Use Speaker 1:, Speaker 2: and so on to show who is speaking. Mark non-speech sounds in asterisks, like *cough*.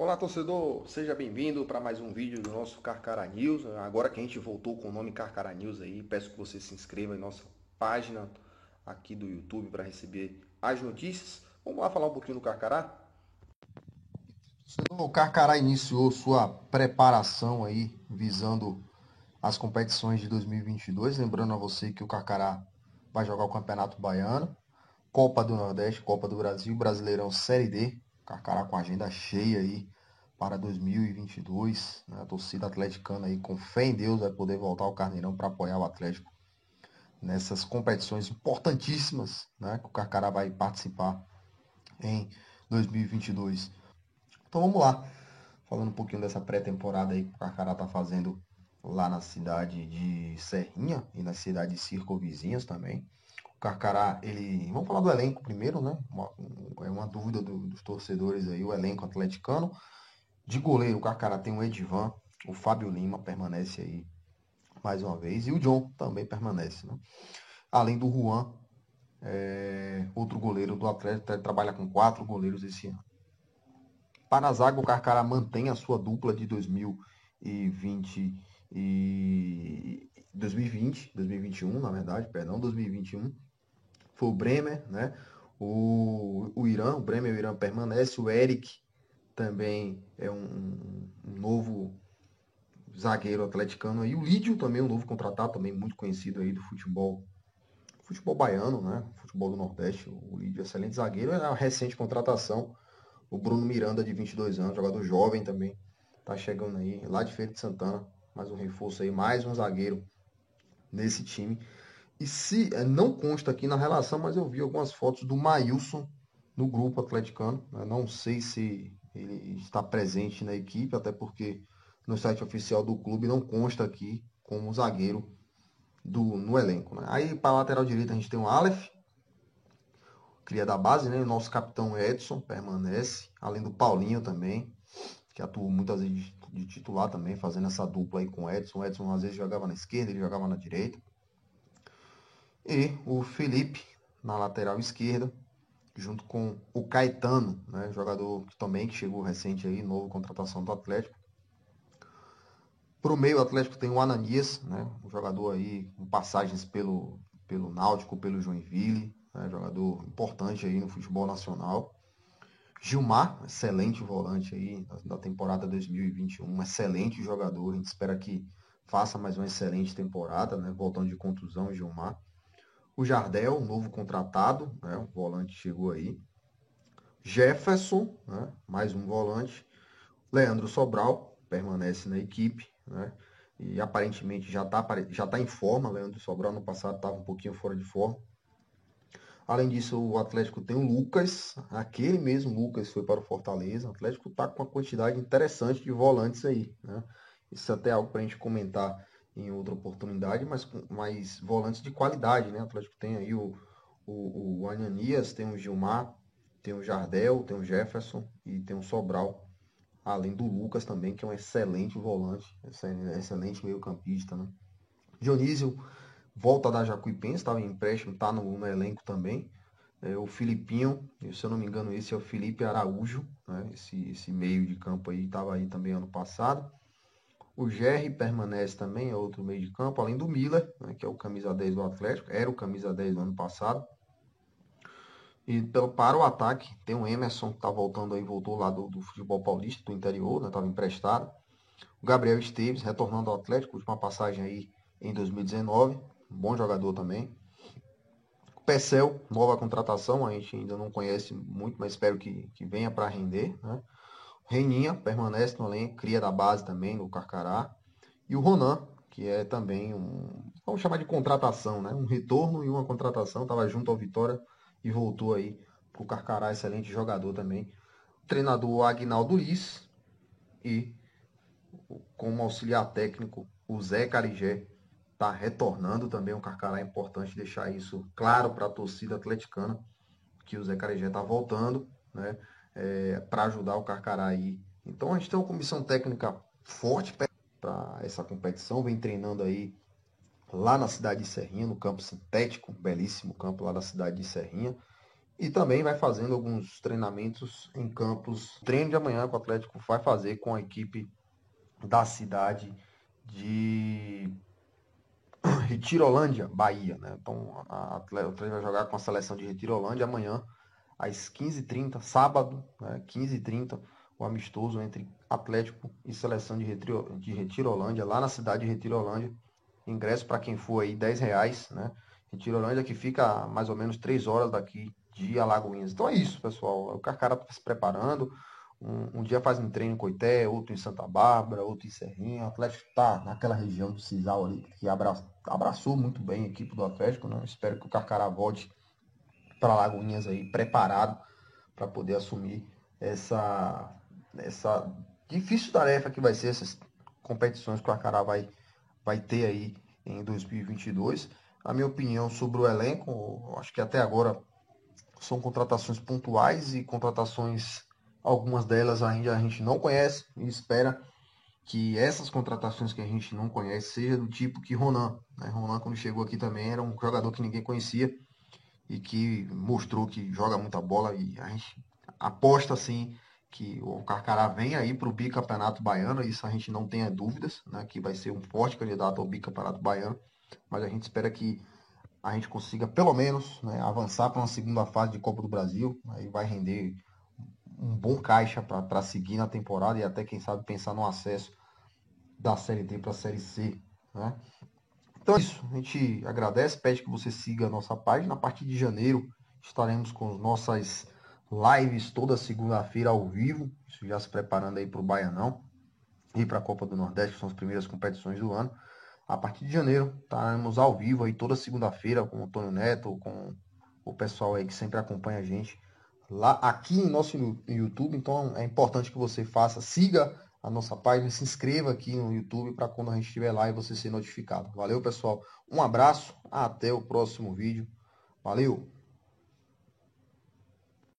Speaker 1: Olá, torcedor, seja bem-vindo para mais um vídeo do nosso Carcará News. Agora que a gente voltou com o nome Carcará News aí, peço que você se inscreva em nossa página aqui do YouTube para receber as notícias. Vamos lá falar um pouquinho do Carcará?
Speaker 2: O Carcará iniciou sua preparação aí visando as competições de 2022, lembrando a você que o Carcará vai jogar o Campeonato Baiano, Copa do Nordeste, Copa do Brasil, Brasileirão Série D, Carcará com agenda cheia aí para 2022. Né? A torcida atleticana aí com fé em Deus vai poder voltar ao Carneirão para apoiar o Atlético nessas competições importantíssimas né? que o Carcará vai participar em 2022. Então vamos lá, falando um pouquinho dessa pré-temporada aí que o Carcará está fazendo lá na cidade de Serrinha e na cidade de circunvizinhas também. O Carcará, ele. Vamos falar do elenco primeiro, né? Uma, é uma dúvida do, dos torcedores aí, o elenco atleticano. De goleiro, o Carcará tem o Edivan, o Fábio Lima permanece aí mais uma vez, e o John também permanece, né? Além do Juan, é, outro goleiro do Atlético, trabalha com quatro goleiros esse ano. Para a zaga, o Carcará mantém a sua dupla de 2020 e 2020, 2021, na verdade, perdão, 2021 foi o Bremer, né? O, o Irã, o Bremer e o Irã permanece, o Eric também é um, um novo zagueiro atleticano aí, o Lídio também, um novo contratado, também muito conhecido aí do futebol, futebol baiano, né? Futebol do Nordeste, o Lídio, excelente zagueiro, é uma recente contratação, o Bruno Miranda, de 22 anos, jogador jovem também, tá chegando aí, lá de Feira de Santana, mais um reforço aí, mais um zagueiro nesse time. E se é, não consta aqui na relação, mas eu vi algumas fotos do Maílson no grupo atleticano. Eu não sei se ele está presente na equipe, até porque no site oficial do clube não consta aqui como zagueiro do, no elenco. Né? Aí para lateral direita a gente tem o Aleph, cria da base, né? O nosso capitão Edson permanece, além do Paulinho também, que atuou muitas vezes de titular também, fazendo essa dupla aí com o Edson. O Edson às vezes jogava na esquerda, ele jogava na direita. E o Felipe na lateral esquerda, junto com o Caetano, né, jogador que também que chegou recente aí, novo contratação do Atlético. Para o meio, o Atlético tem o Ananias, né, um jogador aí com passagens pelo, pelo Náutico, pelo Joinville, né, jogador importante aí no futebol nacional. Gilmar, excelente volante aí da temporada 2021, excelente jogador, a gente espera que faça mais uma excelente temporada, né, voltando de contusão, Gilmar. O Jardel, novo contratado, né? o volante chegou aí. Jefferson, né? mais um volante. Leandro Sobral, permanece na equipe, né? E aparentemente já está já tá em forma. Leandro Sobral no passado estava um pouquinho fora de forma. Além disso, o Atlético tem o Lucas, aquele mesmo Lucas foi para o Fortaleza. O Atlético está com uma quantidade interessante de volantes aí. Né? Isso é até algo para a gente comentar em outra oportunidade, mas mais volantes de qualidade, né? O Atlético tem aí o, o, o Ananias, tem o Gilmar, tem o Jardel, tem o Jefferson e tem o Sobral, além do Lucas também, que é um excelente volante, excelente meio campista, né? Dionísio volta da Jacuipense, estava em empréstimo, está no, no, elenco também. É, o Filipinho, se eu não me engano, esse é o Felipe Araújo, né? esse, esse meio de campo aí, estava aí também ano passado. O Gerry permanece também, é outro meio de campo, além do Miller, né, que é o camisa 10 do Atlético, era o camisa 10 do ano passado. E para o ataque, tem o Emerson, que está voltando aí, voltou lá do, do futebol paulista, do interior, estava né, emprestado. O Gabriel Esteves, retornando ao Atlético, última passagem aí em 2019, um bom jogador também. O Pecel, nova contratação, a gente ainda não conhece muito, mas espero que, que venha para render, né? Reininha permanece no elenco, cria da base também no Carcará. E o Ronan, que é também um, vamos chamar de contratação, né? Um retorno e uma contratação, estava junto ao Vitória e voltou aí para o Carcará, excelente jogador também. Treinador Agnaldo Liz e como auxiliar técnico o Zé Carigé está retornando também o Carcará, é importante deixar isso claro para a torcida atleticana, que o Zé Carigé está voltando, né? É, para ajudar o Carcará aí. Então a gente tem uma comissão técnica forte para essa competição, vem treinando aí lá na cidade de Serrinha, no campo sintético, belíssimo campo lá da cidade de Serrinha. e também vai fazendo alguns treinamentos em campos. Treino de amanhã que o Atlético vai fazer com a equipe da cidade de *coughs* Retirolândia, Bahia. Né? Então o Atlético vai jogar com a seleção de Retirolândia amanhã às 15h30, sábado, né? 15h30, o amistoso entre Atlético e seleção de, Retiro, de Retirolândia, lá na cidade de Retirolândia. Ingresso para quem for aí, 10 reais, né? Retirolândia que fica mais ou menos 3 horas daqui de Alagoinhas. Então é isso, pessoal. O Carcara está se preparando. Um, um, dia faz um treino em Coité, outro em Santa Bárbara, outro em Serrinha. O Atlético está naquela região do Cisal ali, que abra, abraçou muito bem a equipe do Atlético. Né? Espero que o Carcará volte para Alagoinhas aí, preparado para poder assumir essa, essa difícil tarefa que vai ser essas competições que o Carcará vai, vai ter aí em 2022. A minha opinião sobre o elenco, acho que até agora são contratações pontuais e contratações, algumas delas ainda a gente não conhece e espera que essas contratações que a gente não conhece seja do tipo que Ronan. Né? Ronan, quando chegou aqui também, era um jogador que ninguém conhecia e que mostrou que joga muita bola e a gente aposta assim que o Carcará vem aí para o bicampeonato baiano, isso a gente não tenha dúvidas, né? que vai ser um forte candidato ao bicampeonato baiano, mas a gente espera que a gente consiga pelo menos né, avançar para uma segunda fase de Copa do Brasil. Aí vai render um bom caixa para seguir na temporada e até, quem sabe, pensar no acesso da Série D para a Série C. Né? Então é isso. A gente agradece, pede que você siga a nossa página. A partir de janeiro estaremos com nossas lives toda segunda-feira ao vivo. Isso já se preparando aí para o Baianão e para a Copa do Nordeste, que são as primeiras competições do ano. A partir de janeiro, estaremos ao vivo aí toda segunda-feira com o Antônio Neto, com o pessoal aí que sempre acompanha a gente lá aqui em nosso YouTube. Então é importante que você faça, siga a nossa página, se inscreva aqui no YouTube para quando a gente estiver lá e você ser notificado. Valeu, pessoal. Um abraço, até o próximo vídeo. Valeu!